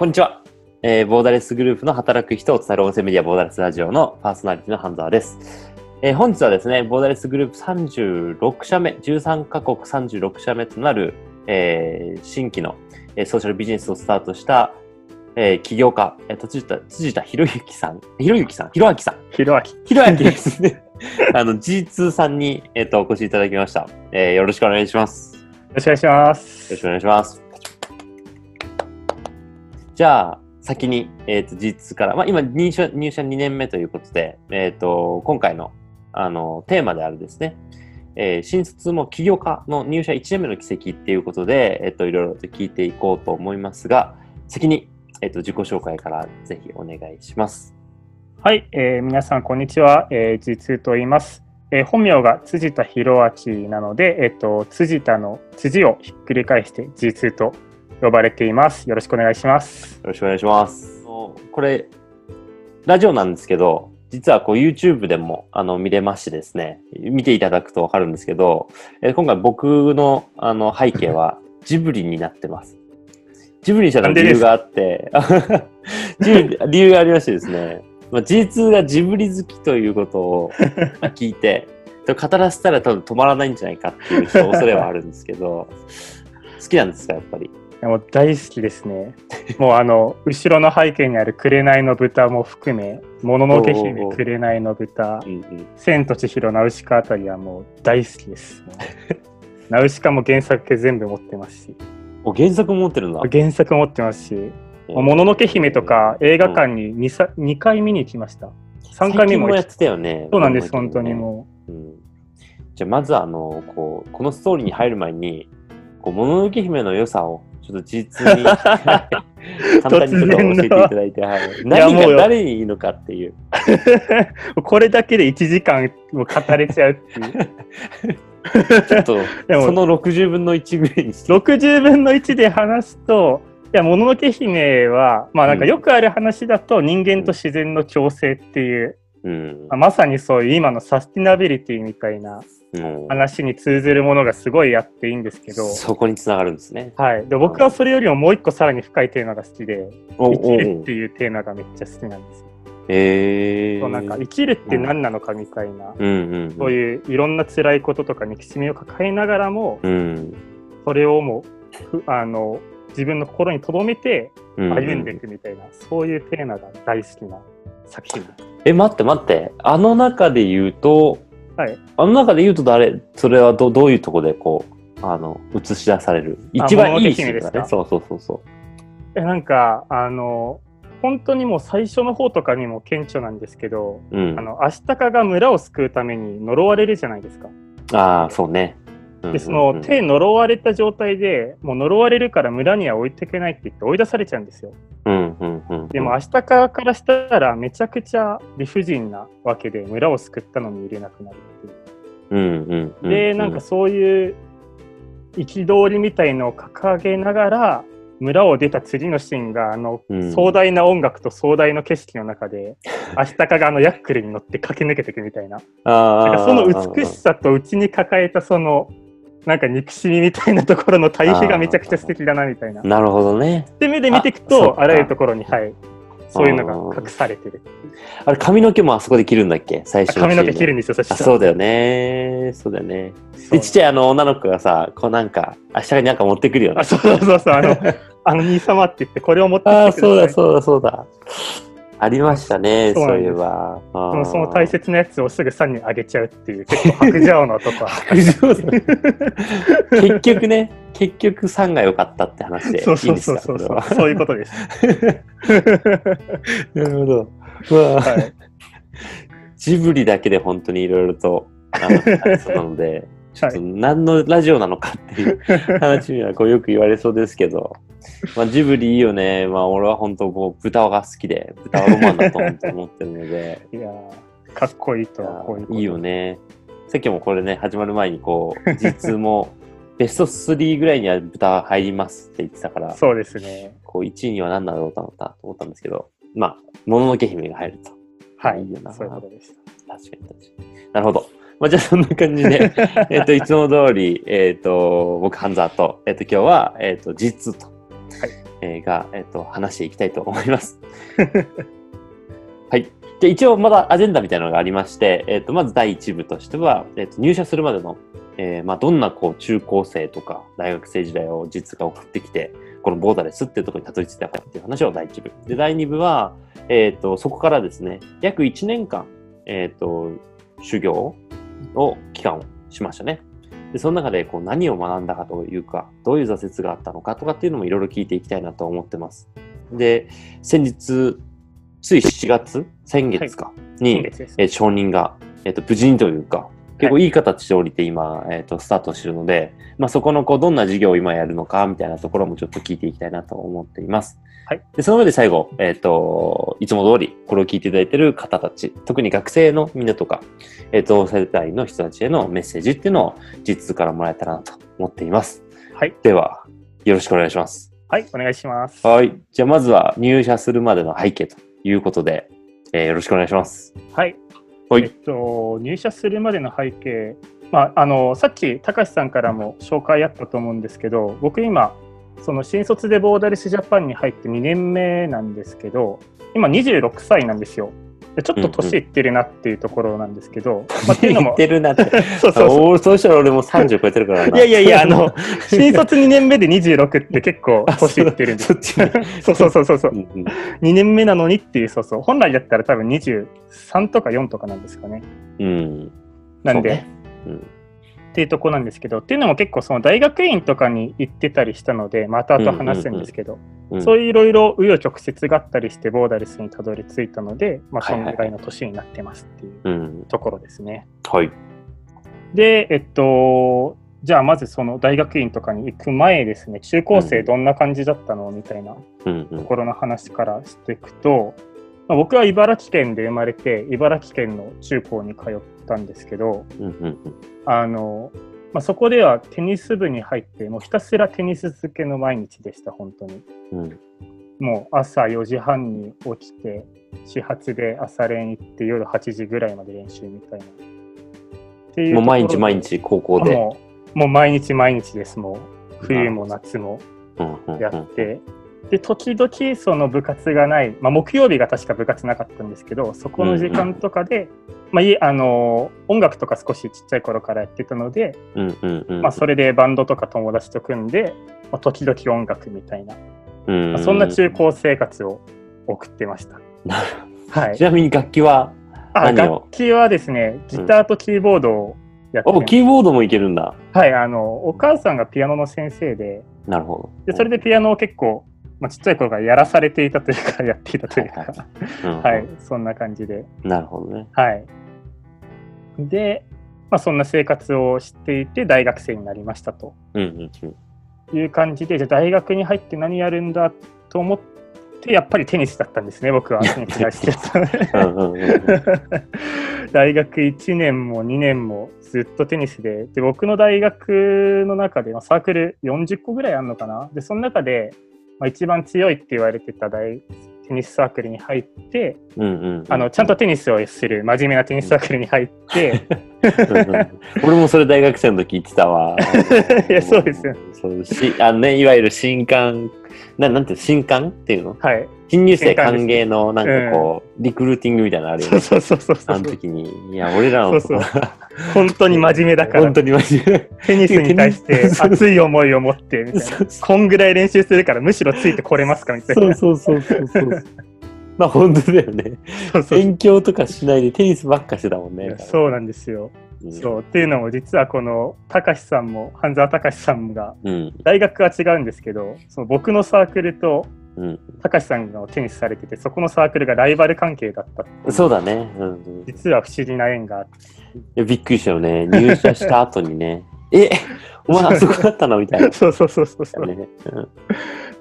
こんにちは。えー、ボーダレスグループの働く人を伝える音声メディアボーダレスラジオのパーソナリティの半沢です。えー、本日はですね、ボーダレスグループ36社目、13カ国36社目となる、えー、新規の、えー、ソーシャルビジネスをスタートした、えー、起業家、えー、辻田、辻田博之さん、博之さん、博明さん、ひろあき。博明ですね。あの、G2 さんに、えっ、と、お越しいただきました。えー、よろしくお願いします。よよろしくお願いします。ろしくお願いします。じゃあ、先に、えっ、と、G2 から、まあ、今入社、入社2年目ということで、えっ、と、今回の、あの、テーマであるですね、えー新卒も起業家の入社1年目の奇跡っていうことで、えっ、と、いろいろと聞いていこうと思いますが、先に、えっ、と、自己紹介からぜひお願いします。はい、えー皆さん、こんにちは。えー、G2 と言います。えー本名が辻田博明なので、えっ、と、辻田の辻をひっくり返して G2 と呼ばれています。よろしくお願いします。よろしくお願いします。これ、ラジオなんですけど、実はこう YouTube でもあの見れましてですね、見ていただくとわかるんですけど、えー今回僕のあの背景は ジブリになってます。ジブリにしたの理由があって、理由がありましてですね、まあ、G2 がジブリ好きということをまあ聞いて、語らせたら多分止まらないんじゃないかっていう恐れはあるんですけど、好きなんですか、やっぱり？もう大好きですね。もうあの、後ろの背景にある紅の豚も含め、もののけ姫紅の豚千と千尋ナウシカあたりはもう大好きです。ナウシカも原作全部持ってますし、お原作も持ってるんだ。原作持ってますし、もののけ姫とか映画館に 2, さ2回見に行きました。3回目もやってたよね。そうなんです、本当にもうんじゃあまずあのこうこのストーリーに入る前にこうもののけ姫の良さをちょっと実に 簡単にちょっと教えていただいて、はい、何が誰にいいのかっていう。う。これだけで1時間も語れちゃうっていう。ちょっとその60分の1ぐらいにして。60分の1で話すと、いや、もののけ姫は、まあなんかよくある話だと人間と自然の共生っていう、うん。まさにそういう今のサスティナビリティみたいなうん。話に通ずるものがすごいあっていいんですけど、そこにつながるんですね。はい。で、僕はそれよりももう一個さらに深いテーマが好きで、お生きるっていうテーマがめっちゃ好きなんですよ。え。ー、そうなんか生きるって何なのかみたいな、うん。うんそういういろんな辛いこととか憎しみを抱えながらも、うん。それをもうふあの自分の心に留めてうん。歩んでいくみたいな、そういうテーマが大好きな作品。え待って待ってあの中で言うとはい。あの中で言うと誰、それはどどういうとこでこう、あの、映し出される？一番いいシーンだね。そうそうそうそえなんかあの本当にもう最初の方とかにも顕著なんですけど、う。うんあ。のアシタカが村を救うために呪われるじゃないですか。ああ、そうね。うんでその手呪われた状態でもう呪われるから村には置いていけないって言って追い出されちゃうんですよ。でも、アシタカからしたらめちゃくちゃ理不尽なわけで、村を救ったのに入れなくなるっていう。で、なんかそういう憤りみたいのを掲げながら、村を出た次のシーンが、あの、うん壮大な音楽と壮大な景色の中で、アシタカがあのヤックルに乗って駆け抜けていくみたいな。あなんかその美しさと内に抱えたその、なんか憎しみみたいなところの対比がめちゃくちゃ素敵だなみたいな。なるほどね。で目で見ていくと、あらゆるところに、はい、そういうのが隠されてる。あれ、髪の毛もあそこで切るんだっけ？最初の髪の毛切るんんですよ、そしたあ、ら。そうだよね。そうだよね。で、ちっちゃいあの女の子がさ、こうなんか、明日になんか持ってくるよねあ、。そうそうそうそう、あの、あの兄様って言って、これを持ってください。そうだそうだそうだ。ありましたね、そういえば。その大切なやつをすぐ3にあげちゃうっていう、結構白状のとか。結局ね、結局3が良かったって話でいいんそうそうですかそうそうそうそういうことです。なるほど。うわはい、ジブリだけで本当にいろいろとあのそうなので、はい何のラジオなのかっていう 話にはこうよく言われそうですけど、まあ、ジブリいいよね。まあ俺は本当こう豚が好きで、豚はロマンだと思ってるので、いやーかっこいいとはこういういいよ。ね。さっきもこれね、始まる前にこう、実も ベスト3ぐらいには豚入りますって言ってたから、そうですね。こう1位には何だろうと思ったんですけど、まあ、もののけ姫が入ると。はいいいよなそういうことでした。確かに確かに。なるほど。まあ、じゃあそんな感じで、えっと、いつも通り、えっ、と、僕、半沢と、えっ、と、今日は、えっ、と、実と。えーが、えっと話していきたいと思います。はい。じゃあ一応まだアジェンダみたいなのがありまして、えっとまず第1部としては、えっと入社するまでの、えーまあ、どんなこう中高生とか大学生時代を実が送ってきて、このボーダレスっていうところにたどり着いたかっていう話を第1部。で、第2部は、えっとそこからですね、約1年間、えっと修行を期間をしましたね。で、その中でこう何を学んだかというか、どういう挫折があったのかとかっていうのもいろいろ聞いていきたいなと思ってます。で、先日、つい7月、先月か、に、先月ですえー承認が、えっと無事にというか、結構いい形で降りて今、えっとスタートしてるので、まあ、そこのこうどんな授業を今やるのかみたいなところもちょっと聞いていきたいなと思っています。はい、でその上で最後、えっといつも通りこれを聞いていただいている方たち、特に学生のみんなとか、えっと世代の人たちへのメッセージっていうのを実通からもらえたらなと思っています。はい。では、よろしくお願いします。はい、お願いします。はい。じゃあまずは入社するまでの背景ということで、えーよろしくお願いします。はい。はいえっと、入社するまでの背景、まあ、あのさっき、高橋さんからも紹介あったと思うんですけど、僕今、その新卒でボーダレスジャパンに入って2年目なんですけど、今26歳なんですよ。でちょっと年いってるなっていうところなんですけど、まあ、っていうの言もっ、てるなって。そうそうそう。したら俺も30超えてるからな。いやいやいや、あの、新卒2年目で26って結構年いってるんですそ。そうそうそうそうそうう。んうん2年目なのにっていう、そうそう。本来だったら多分23とか4とかなんですかね。うん。なんで、そうねうんっていうとこなんですけど、っていうのも結構その大学院とかに行ってたりしたので、また後々話すんですけど、うんそういういろいろ紆余曲折があったりして、ボーダレスにたどり着いたので、まあ、そはいはい。のぐらいの年になってますっていううん。ところですね。はい。で、えっと、じゃあまずその大学院とかに行く前ですね、中高生どんな感じだったの？みたいなうんうん。ところの話からしていくと、まあ、僕は茨城県で生まれて、茨城県の中高に通ったんですけど、うんうん。あの、まあ、そこではテニス部に入って、もうひたすらテニス漬けの毎日でした、本当に。うんもう朝4時半に起きて、始発で朝練行って、夜8時ぐらいまで練習みたいな。っていうもう毎日毎日高校で。もう毎日毎日です、もう。冬も夏もうんうんうんやって。で、時々その部活がない、まあ、木曜日が確か部活なかったんですけど、そこの時間とかで、まあ、いあの音楽とか少しちっちゃい頃からやってたので、うんうんうん。まあ、それでバンドとか友達と組んで、まあ、時々音楽みたいな、うんまあそんな中高生活を送ってました。なはい。ち、なみに楽器は、あ楽器はですね、ギターとキーボードをやってお、ます、キーボードもいけるんだ。はい、あのお母さんがピアノの先生で、なるほど。でそれでピアノを結構、まあ、ちっちゃい頃からやらされていたというか、やっていたというか、はい、そんな感じで。なるほどね。はい。で、まあ、そんな生活をしていて、大学生になりましたとうんうんうんいう感じで、じゃあ大学に入って何やるんだと思って、やっぱりテニスだったんですね、僕は。テニスた 大学1年も2年もずっとテニスで、で僕の大学の中でまあサークル40個ぐらいあるのかな。で、その中で、まあ、一番強いって言われてた大テニスサークルに入って、うんうんうん。あのちゃんとテニスをする真面目なテニスサークルに入って、俺もそれ大学生の時言ってたわ。いやそうですよ。そうしあのね、いわゆる新刊、ななんていうの？新刊っていうの？はい。新入生歓迎のなんかこう、リクルーティングみたいなのあるよね。そうそうそうそうそうあの時に、いや、俺らのところそう本当に真面目だから本当に真面目。テニスに対して そう熱い思いを持ってみたいなそうそこんぐらい練習するからむしろついてこれますかみたいなそうそうそうそうそう。まあ本当だよね。そうそう勉強とかしないでテニスばっかしてたもんね。そうなんですよ、うん。そうっていうのも実はこの高橋さんも半沢隆さんがうん。大学は違うんですけどその僕のサークルとうん。高橋さんがテニスされててそこのサークルがライバル関係だったっそうだね。うん実は不思議な縁があってやびっくりしたよね。入社した後にね。えお前あそこだったの？みたいな。そうそうそうそうそう、ね。うんっ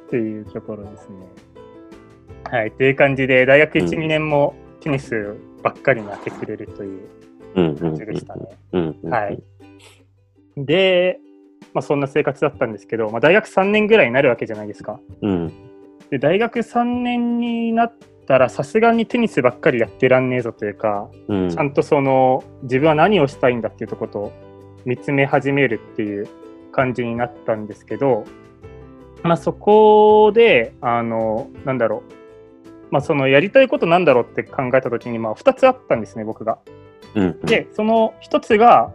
ていうところですね。はい、っていう感じで、大学1、うん2年もテニスばっかりに当てくれるという感じでしたね。はい。で、まあ、そんな生活だったんですけど、まあ、大学3年ぐらいになるわけじゃないですか。うん。で、大学3年になったら、さすがにテニスばっかりやってらんねえぞというか、うん。ちゃんとその自分は何をしたいんだっていうとこと見つめ始めるっていう感じになったんですけど、まあ、そこで、あの、なんだろう。まあ、そのやりたいことなんだろうって考えたときに、まあ、2つあったんですね、僕が。うんうん。で、その1つが、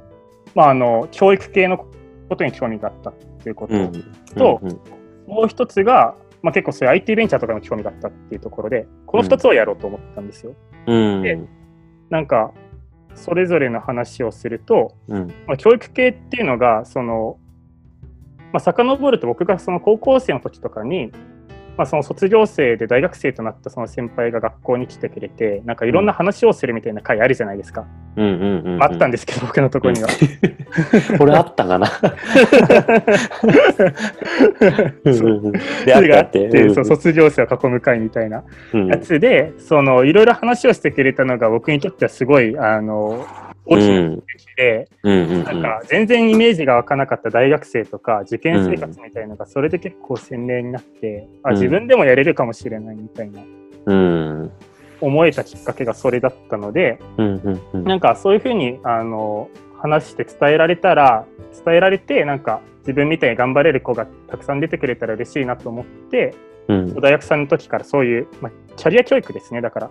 まあ、あの、教育系のことに興味があったっていうこと。うんとうんうんもう1つが、まあ、結構そういう IT ベンチャーとかにも興味があったっていうところで、この2つをやろうと思ったんですよ。うんでなんか、それぞれの話をすると、うんまあ、教育系っていうのが、その、まあ、遡ると僕がその高校生の時とかに、まあ、その卒業生で大学生となったその先輩が学校に来てくれて、なんかいろんな話をするみたいな会あるじゃないですか。うんうんうん。あったんですけど、僕のところには。これあったかな？そうであって。でそう卒業生を囲む会みたいなうんやつで、そのいろいろ話をしてくれたのが僕にとってはすごいあの大きなうん刺激で、うん。うんなんか全然イメージが湧かなかった大学生とか受験生活みたいのがそれで結構鮮明になって、あうん。自分でもやれるかもしれないみたいなうん思えたきっかけがそれだったのでなんかそういうふうにあの話して伝えられたら伝えられてなんか自分みたいに頑張れる子がたくさん出てくれたら嬉しいなと思ってうん。大学さんの時からそういう、まあ、キャリア教育ですね。だから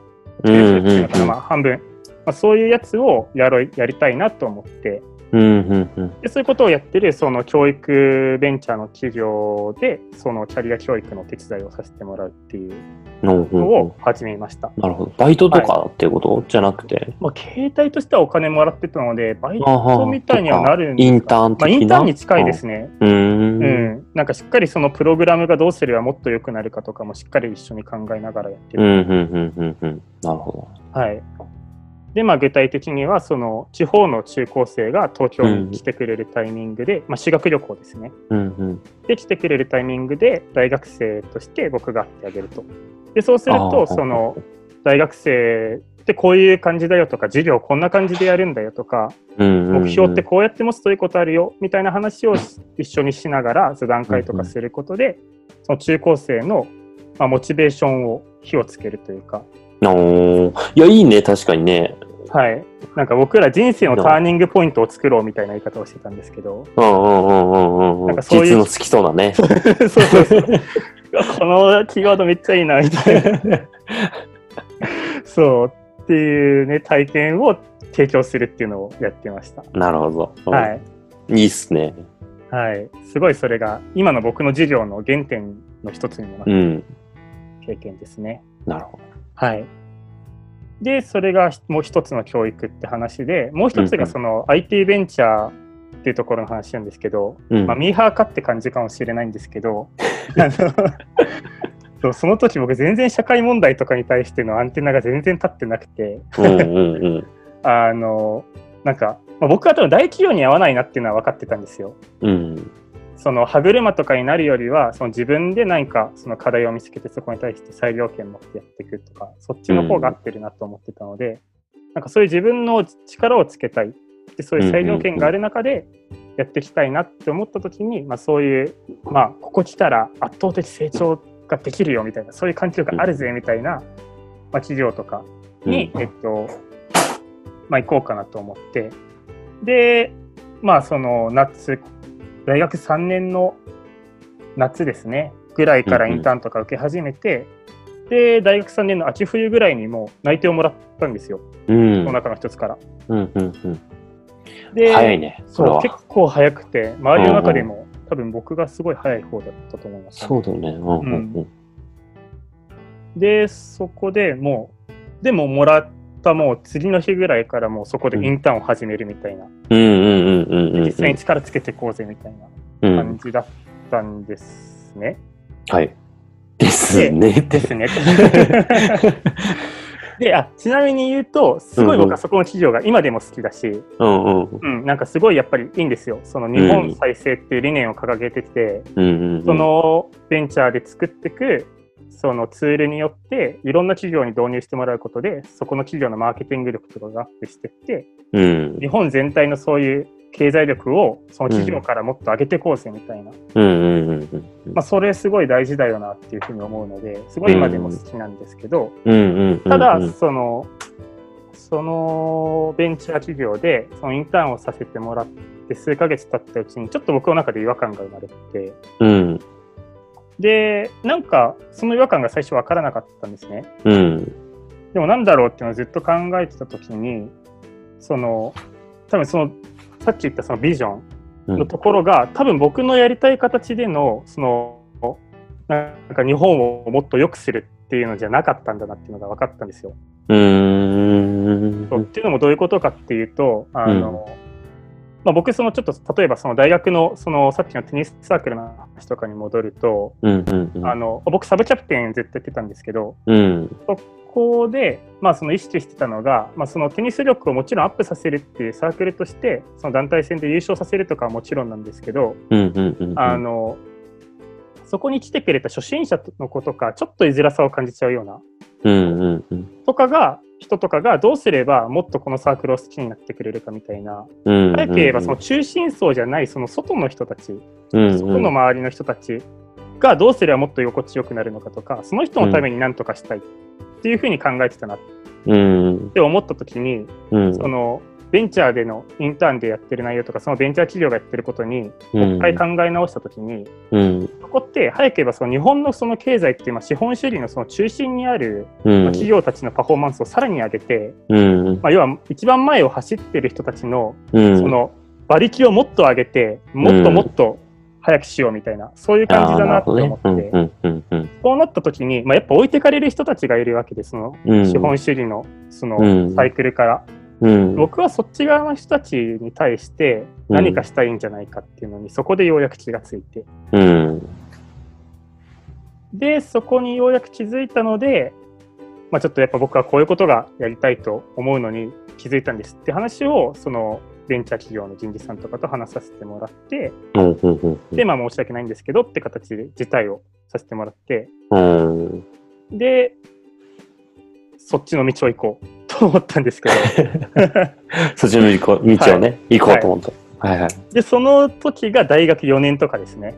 半分、まあ、そういうやつをやろうやりたいなと思ってうんうんうんでそういうことをやってるその教育ベンチャーの企業でそのキャリア教育の手伝いをさせてもらうっていううんうんのを始めました。なるほど。バイトとかっていうこと？じゃなくて？まあ、携帯としてはお金もらってたので、バイトみたいにはなるんですインターンまあ。インターンに近いですね。うんん。なんかしっかりそのプログラムがどうすればもっと良くなるかとかもしっかり一緒に考えながらやってる。うんうんうんうんうん。なるほはい。で、まあ、具体的には、その地方の中高生が東京に来てくれるタイミングで、まあ、修学旅行ですね。ど。うんうん。で来てくれるタイミングで大学生として僕が会ってあげると。でそうするとその大学生ってこういう感じだよとか授業こんな感じでやるんだよとか目目標ってこうやって持つということあるよみたいな話をし一緒にしながら座談会とかすることでその中高生のまあモチベーションを火をつけるというか、いや、いいね、確かにね。はい、なんか僕ら人生のターニングポイントを作ろうみたいな言い方をしてたんですけどうんうんうんうんうん。なんかそういう実の好きそうだね。そうそうそう このキーワードめっちゃいいなみたいな。そうっていうね体験を提供するっていうのをやってました。なるほど。うんはい、いいっすね。はい、すごいそれが今の僕の授業の原点の一つにもなっうん。た経験ですね。なるほど。はい。で、それがもう一つの教育って話で、もう一つがその IT ベンチャーっていうところの話なんですけど、うんまあ、ミーハーかって感じかもしれないんですけど、あのそうその時僕全然社会問題とかに対してのアンテナが全然立ってなくて。あの、なんか、まあ、僕は多分大企業に合わないなっていうのは分かってたんですよ。うん。その歯車とかになるよりは、その自分で何かその課題を見つけてそこに対して裁量権持ってやっていくとか、そっちの方が合ってるなと思ってたので、なんかそういう自分の力をつけたい。で、そういう裁量権がある中でやっていきたいなって思った時に、まあそういう、まあここ来たら圧倒的成長ができるよみたいな、そういう環境があるぜみたいな、まあ企業とかに、うん。えっと、まあ行こうかなと思って、で、まあその夏、大学3年の夏ですね、ぐらいからインターンとか受け始めて、で、大学3年の秋冬ぐらいにもう内定をもらったんですよ、うん。その中の一つから。うんうんうん。で、早いね。そう、は。結構早くて、周りの中でも、多分僕がすごい早い方だったと思います、そうだよね。うんうんうん。で、そこでもう、でももらったもう次の日ぐらいからもうそこでインターンを始めるみたいな。実際に力つけていこうぜみたいなうん感じだったんですね。はい。ですね。ですね。であちなみに言うと、すごい僕はそこの企業が今でも好きだし、うんうんうん、なんかすごいやっぱりいいんですよ。その日本再生っていう理念を掲げてて、うんうんうん。そのベンチャーで作っていくそのツールによっていろんな企業に導入してもらうことでそこの企業のマーケティング力とかがアップしていってうん。日本全体のそういう経済力をその企業からもっと上げていこうぜみたいな。まあ、それすごい大事だよなっていうふうに思うのですごい今でも好きなんですけど。ただそのそのベンチャー企業でそのインターンをさせてもらって数ヶ月経ったうちにちょっと僕の中で違和感が生まれて。うん。で、なんかその違和感が最初分からなかったんですね。うん。でもなんだろうっていうのをずっと考えてた時に、その、多分その、さっき言ったそのビジョンうんのところが、多分僕のやりたい形での、その、なんか日本をもっと良くするっていうのじゃなかったんだなっていうのが分かったんですよ。うーん。っていうのもどういうことかっていうと、あの、まあ、僕そのちょっと例えばその大学のそのさっきのテニスサークルの話とかに戻ると、うんうんうん。あの僕サブキャプテンずっとやってたんですけどうん。そこで、まあ、その意識してたのが、まあ、そのテニス力をもちろんアップさせるっていうサークルとしてその団体戦で優勝させるとかはもちろんなんですけど、うんうんうんうん。あのそこに来てくれた初心者の子とかちょっと居づらさを感じちゃうようなうんうんうん。とかが人とかがどうすればもっとこのサークルを好きになってくれるかみたいなうんうん。早く言えばその中心層じゃないその外の人たち、うんうん、外の周りの人たちがどうすればもっと居心地よくなるのかとかその人のために何とかしたいっていうふうに考えてたなっうんて思った時にうん。そのベンチャーでのインターンでやってる内容とかそのベンチャー企業がやってることにもう一回考え直した時にうん。そこって早く言えばその日本のその経済っていうまあ資本主義のその中心にある企業たちのパフォーマンスをさらに上げて、うん。まあ、要は一番前を走ってる人たちのうん。その馬力をもっと上げてもっともっと早くしようみたいな、そういう感じだなと思って、あーなるほどね。うなった時に、まあ、やっぱ置いてかれる人たちがいるわけでそのうん。資本主義のそうん。のサイクルから、うん。僕はそっち側の人たちに対して何かしたいんじゃないかっていうのに、そこでようやく気がついて。うん。でそこにようやく気づいたので、まあ、ちょっとやっぱ僕はこういうことがやりたいと思うのに気づいたんですって話をそのベンチャー企業の人事さんとかと話させてもらって、うん。うん。うん。うん。で、まあ、申し訳ないんですけどって形で辞退をさせてもらって、うん。で、そっちの道を行こうと思ったんですけど、そっちの道道をね、行こうと思った。はいはい。で、その時が大学4年とかですね。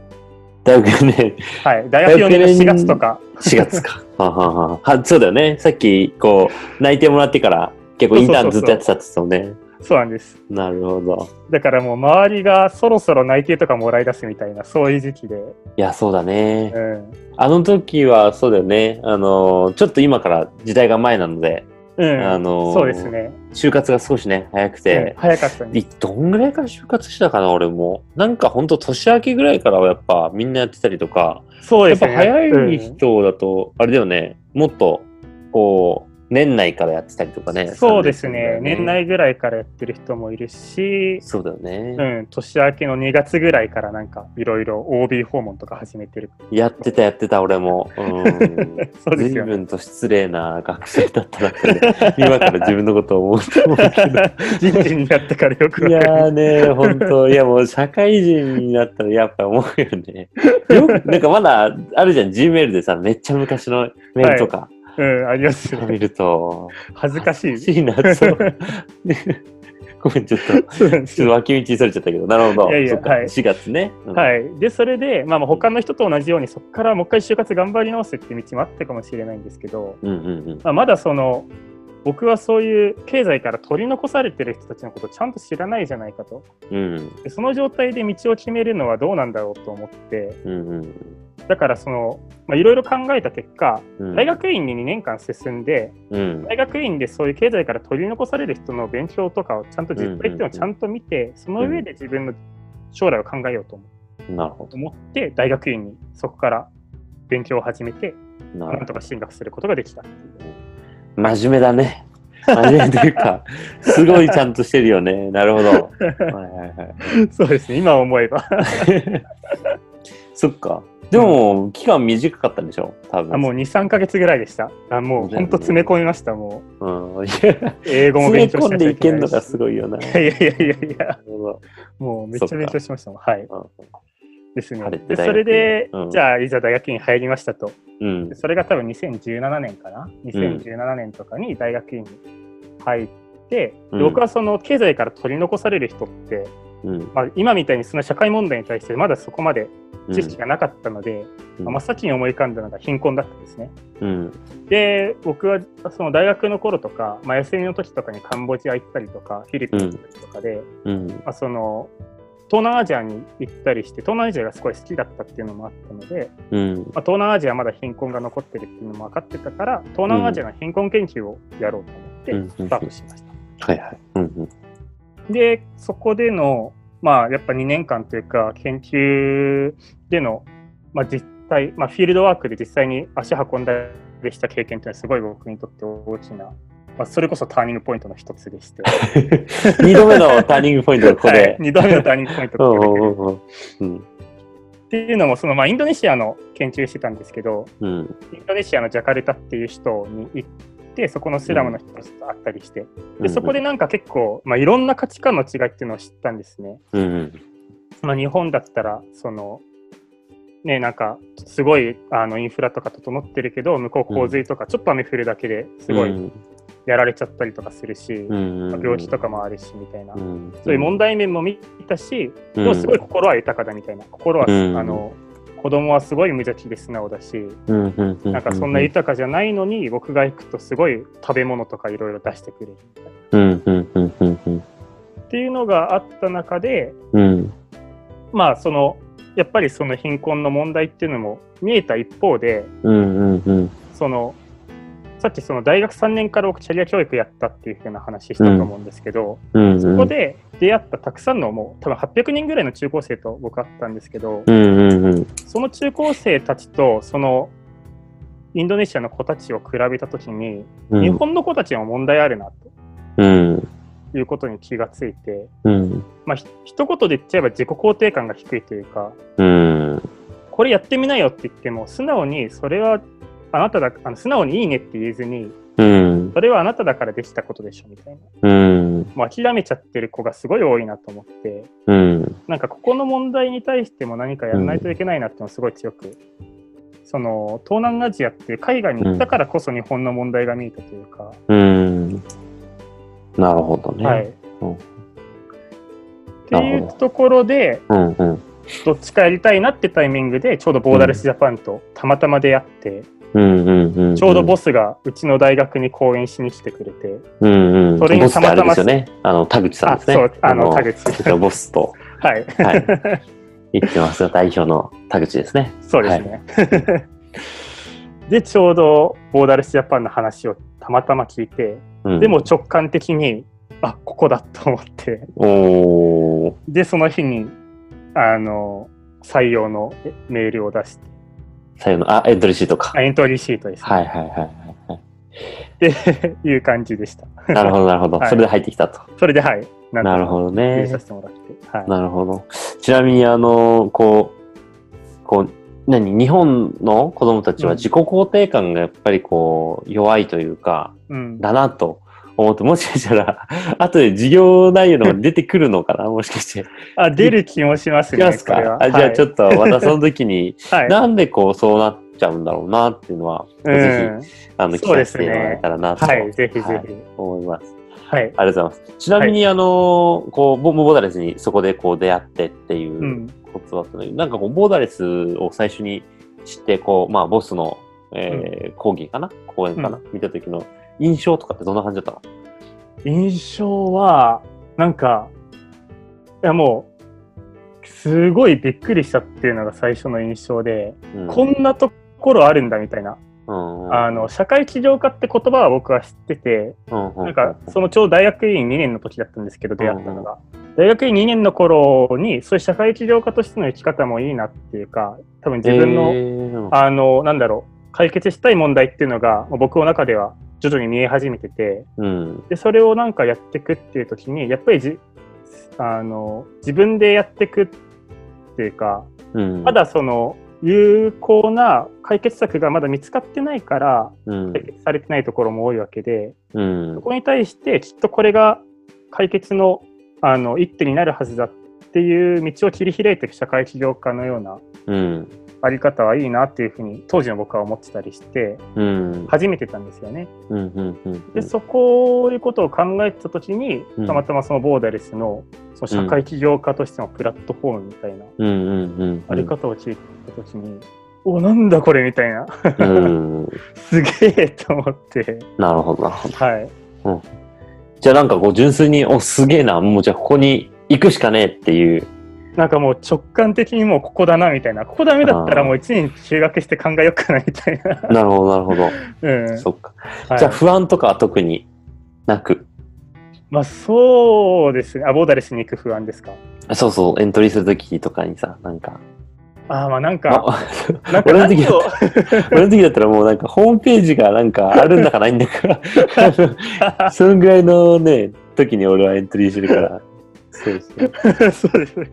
大学ね、はい、大学4年の4月とか、4月か。ははははそうだよね。さっき、こう、内定もらってから、結構インターンずっとやってたって言ってたもんね。そうなんです。なるほど。だからもう周りがそろそろ内定とかもらい出すみたいな、そういう時期で、いや、そうだね。うん。あの時は、そうだよね。あの、ちょっと今から時代が前なので、うん、あのそうですね。就活が少しね、早くうんて、早かったんでいどんぐらいから就活したかな、俺も。なんかほんと年明けぐらいからはやっぱみんなやってたりとか、す。そうやっぱですね。早うんい人だと、あれだよね、もっと、こう、年内からやってたりとかね。そうです3ね。年年内ぐらいからやってる人もいるし、そうだよね。うん、年明けの2月ぐらいからなんかいろいろ OB 訪問とか始めてる。やってた、やってた、俺も。うん。そうです随よね。分と失礼な学生だったなってね、今から自分のことを思うと思うけど。人事になってからよくい。やーね、本当いやもう社会人になったらやっぱ思うよね。よく、なんかまだあるじゃん、Gmail でさ、めっちゃ昔のメールとかうん、ありますよね。見ると、恥ずかしい。欲しいな、そう。ごめん、ちょっと、ちょっと脇道それちゃったけど、なるほど。いやいやはい4月ね。うんはい、でそれで、まあ、まあ他の人と同じようにそこからもう一回就活頑張り直すって道もあったかもしれないんですけど、うんうんうん。まあ、まだその僕はそういう経済から取り残されてる人たちのことをちゃんと知らないじゃないかとうんでその状態で道を決めるのはどうなんだろうと思ってうんうんだからそのまあいろいろ考えた結果うん。大学院に2年間進んでうん。大学院でそういう経済から取り残される人の勉強とかをちゃんと実態っていうのをちゃんと見てその上で自分の将来を考えようと思なるほ思って大学院にそこから勉強を始めてど。なんとか進学することができた。真面目だね。真面目というか、すごいちゃんとしてるよね。なるほど。はいはいはい。そうですね、今思えば。そっか。でも、期間短かったんでしょ？多分。あもう2、3ヶ月ぐらいでした。あもう本当詰め込みました、もうん。いやう。英語も詰め勉強し込んでいけないしいけんのがすごいよな。いやいやいやいや、もうめっちゃ勉強しましたもん。はい。うんですねでそれで、うんじゃあ、いざ大学院入りましたと。うんで。それが多分2017年かな？2017年とかに大学院に入って、でうん僕はその経済から取り残される人って、うん。まあ、今みたいにその社会問題に対してまだそこまで知識が、がなかったので、うんまあ真っ先に思い浮かんだのが貧困だったんですね。うん。で僕はその大学の頃とか、まあ、休みの時とかにカンボジア行ったりとかフィリピン行ったりとかで、うん。まあ、その東南アジアに行ったりして、東南アジアがすごい好きだったっていうのもあったので、うん。まあ、東南アジアはまだ貧困が残ってるっていうのも分かってたから、東南アジアの貧困研究をやろうとうん思ってスタートしました。はいはい。うんうん。で、そこでの、まあ、やっぱ2年間というか、研究での、まあ、実際、まあ、フィールドワークで実際に足運んだりした経験というのは、すごい僕にとって大きな、まあ、それこそターニングポイントの一つでして、二度目のターニングポイントがここはいで。2度目のターニングポイントうんっていうのも、そのまあインドネシアの研究してたんですけど、うん。インドネシアのジャカルタっていう首都に行って、そこのスラムの人たちと会ったりして、でそこでなんか結構、まあ、いろんな価値観の違いっていうのを知ったんですね。まあ、日本だったら、その、ね、なんか、すごいあのインフラとか整ってるけど、向こう洪水とか、ちょっと雨降るだけですごいうん。やられちゃったりとかするし、うん。まあ病気とかもあるし、みたいな。うん。そういう問題面も見たし、うん。でもすごい心は豊かだみたいな。心は、うん。あの、子供はすごい無邪気で素直だし、なんかそんな豊かじゃないのに、僕が行くとすごい食べ物とかいろいろ出してくれる。みたいな。っていうのがあった中で、うん。まあその、やっぱりその貧困の問題っていうのも見えた一方で、その、さっきその大学3年から僕キャリア教育やったっていうふうな話したと思うんですけど、うんそこで出会ったたくさんのもう多分800人ぐらいの中高生と僕あったんですけど、うんうんうん。その中高生たちとそのインドネシアの子たちを比べたときに、うん。日本の子たちにも問題あるなうん。ということに気がついて、うん。まあひ一言で言っちゃえば自己肯定感が低いというか、うん。これやってみなよって言っても、素直にそれはあなただ、あの素直にいいねって言えずに、うん。それはあなただからできたことでしょみたいな。うん。もう諦めちゃってる子がすごい多いなと思って、うん。なんかここの問題に対しても何かやらないといけないなってのをすごい強く、その東南アジアって海外に行ったからこそ日本の問題が見えたというか、うん。なるほどね。はい。うん。っていうところで、うんうん。どっちかやりたいなってタイミングで、ちょうどボーダレスジャパンとたまたま出会って、うんうんうんちょうどボスがうちの大学に講演しに来てくれて、うんうんそれにたまたまですよね。あの田口さんあ、ですね。そう、あの、田口。ボスとはい。はい 言ってますが代表の田口ですね。そうですね。で、ちょうどボーダレスジャパンの話をたまたま聞いて、うんでも直感的に、あ、ここだと思って、おーで、その日に、あの、採用のメールを出して、最後のあエントリーシートか。あエントリーシートです、ね。はいはいはいはいはい。っ ていう感じでした。なるほどなるほど。はいそれで入ってきたと。それで、はい。なるほどねさ。せてもらって。はい。なるほど。ちなみに、あの、こう、こう、何？日本の子供たちはうん自己肯定感がやっぱりこう、弱いというか、うん。だなと思って、もしかしたら、後で授業内容のが出てくるのかなもしかして。あ、出る気もしますね。ますか？あじゃあちょっっと、またその時に、と、はい。なんでこう、そうなっちゃうんだろうなっていうのは、うんぜひ、あの、聞かせてもらえたらなと、はい、ぜひぜはいひ。思います。はい。ありがとうございます。ちなみに、あの、こう、ボボーダレスにそこでこう出会ってっていううんことだったので、なんかこう、ボーダレスを最初に知って、こう、まあ、ボスの、えー講義かな？講演かな、見た時の印象とかってどんな感じだった印象は、なんか、いやもう、すごいびっくりしたっていうのが最初の印象で、の、こんなところあるんだみたいな。うん、あの、社会起業家って言葉は僕は知ってて、うん、うん、なんか、そのちょうど大学院2年の時だったんですけど、出会ったのが。大学院2年の頃に、そういう社会起業家としての生き方もいいなっていうか、多分自分の、の、あの、なんだろう、解決したい問題っていうのが、僕の中では徐々に見え始めてて、うん、で、それをなんかやっていくっていう時に、やっぱりじあの自分でやっていくっていうか、うん、まだその有効な解決策がまだ見つかってないから、うん、解決されてないところも多いわけで、うん。そ、こに対してきっとこれが解決のあの一手になるはずだっていう道を切り開いていく社会起業家のようなうん、あり方はいいなっていうふうに当時の僕は思ってたりしてうん、始めてたんですよね。うん、うん、うん、でそこいうことを考えてた時にうん。たまたまそのボーダレスのその社会起業家としてのプラットフォームみたいなうん、うん、うん、あり方を聞いた時に、おなんだこれみたいな。うん、すげえと思って。なるほど、なるほど。はいじゃあなんかこう純粋に、お、すげえな、もうじゃあここに行くしかねえっていうなんかもう直感的にもうここだなみたいな、ここダメだったらもう1年休学して考えようかなみたいな。なるほど、なるほど。うん。そっか。はいじゃあ不安とかは特になく？まあそうですね。あ、ボーダレスに行く不安ですか？そうそう、エントリーするときとかにさ、なんか。あーまあなんか、あなんか俺の時 俺の時だったらもうなんかホームページがなんかあるんだかないんだか。あ のそのぐらいのね、時に俺はエントリーするから。そうそう。そうですね。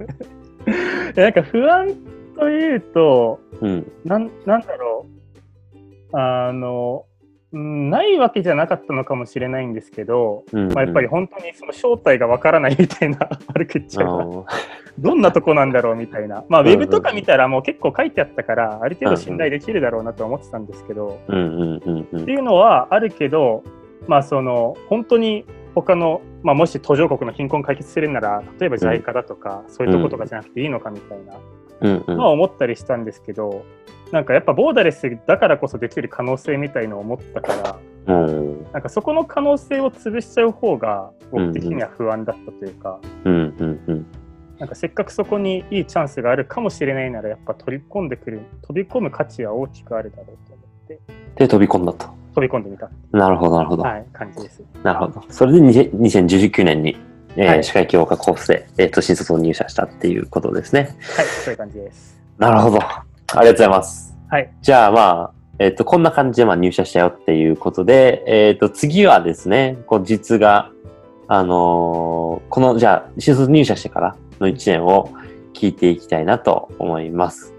なんか不安というと、うん。なんなんだろう。あの、うんないわけじゃなかったのかもしれないんですけど、うん、まあ、やっぱり本当にその正体がわからないみたいな 悪く言っちゃう どんなとこなんだろうみたいな。まあ、ウうんうんェブとか見たらもう結構書いてあったから、ある程度信頼できるだろうなとは思ってたんですけど、うんうんうんうんっていうのはあるけど、まあ、その本当に他の、まあ、もし途上国の貧困解決するなら例えば JICA だとか、そういうとことかじゃなくていいのかみたいなうん。うんのは思ったりしたんですけど、なんかやっぱボーダレスだからこそできる可能性みたいのを思ったからうん。なんかそこの可能性を潰しちゃう方が僕的には不安だったというか、うんうんうん。なんかせっかくそこにいいチャンスがあるかもしれないならやっぱ取り込んでくる飛び込む価値は大きくあるだろうと思って。で、飛び込んだと。飛び込んでみた、なるほど、なるほど。はい、感じです。なるほど。それで2000 2019年に、えーはい社会教科コースで、えー、と新卒を入社したっていうことですね。はい、そういう感じです。なるほど。ありがとうございます。はい、じゃあまあ、えっ、と、こんな感じでまあ入社したよっていうことで、えっ、と、次はですね、こう実が、あのーこの、じゃあ、新卒入社してからの1年を聞いていきたいなと思います。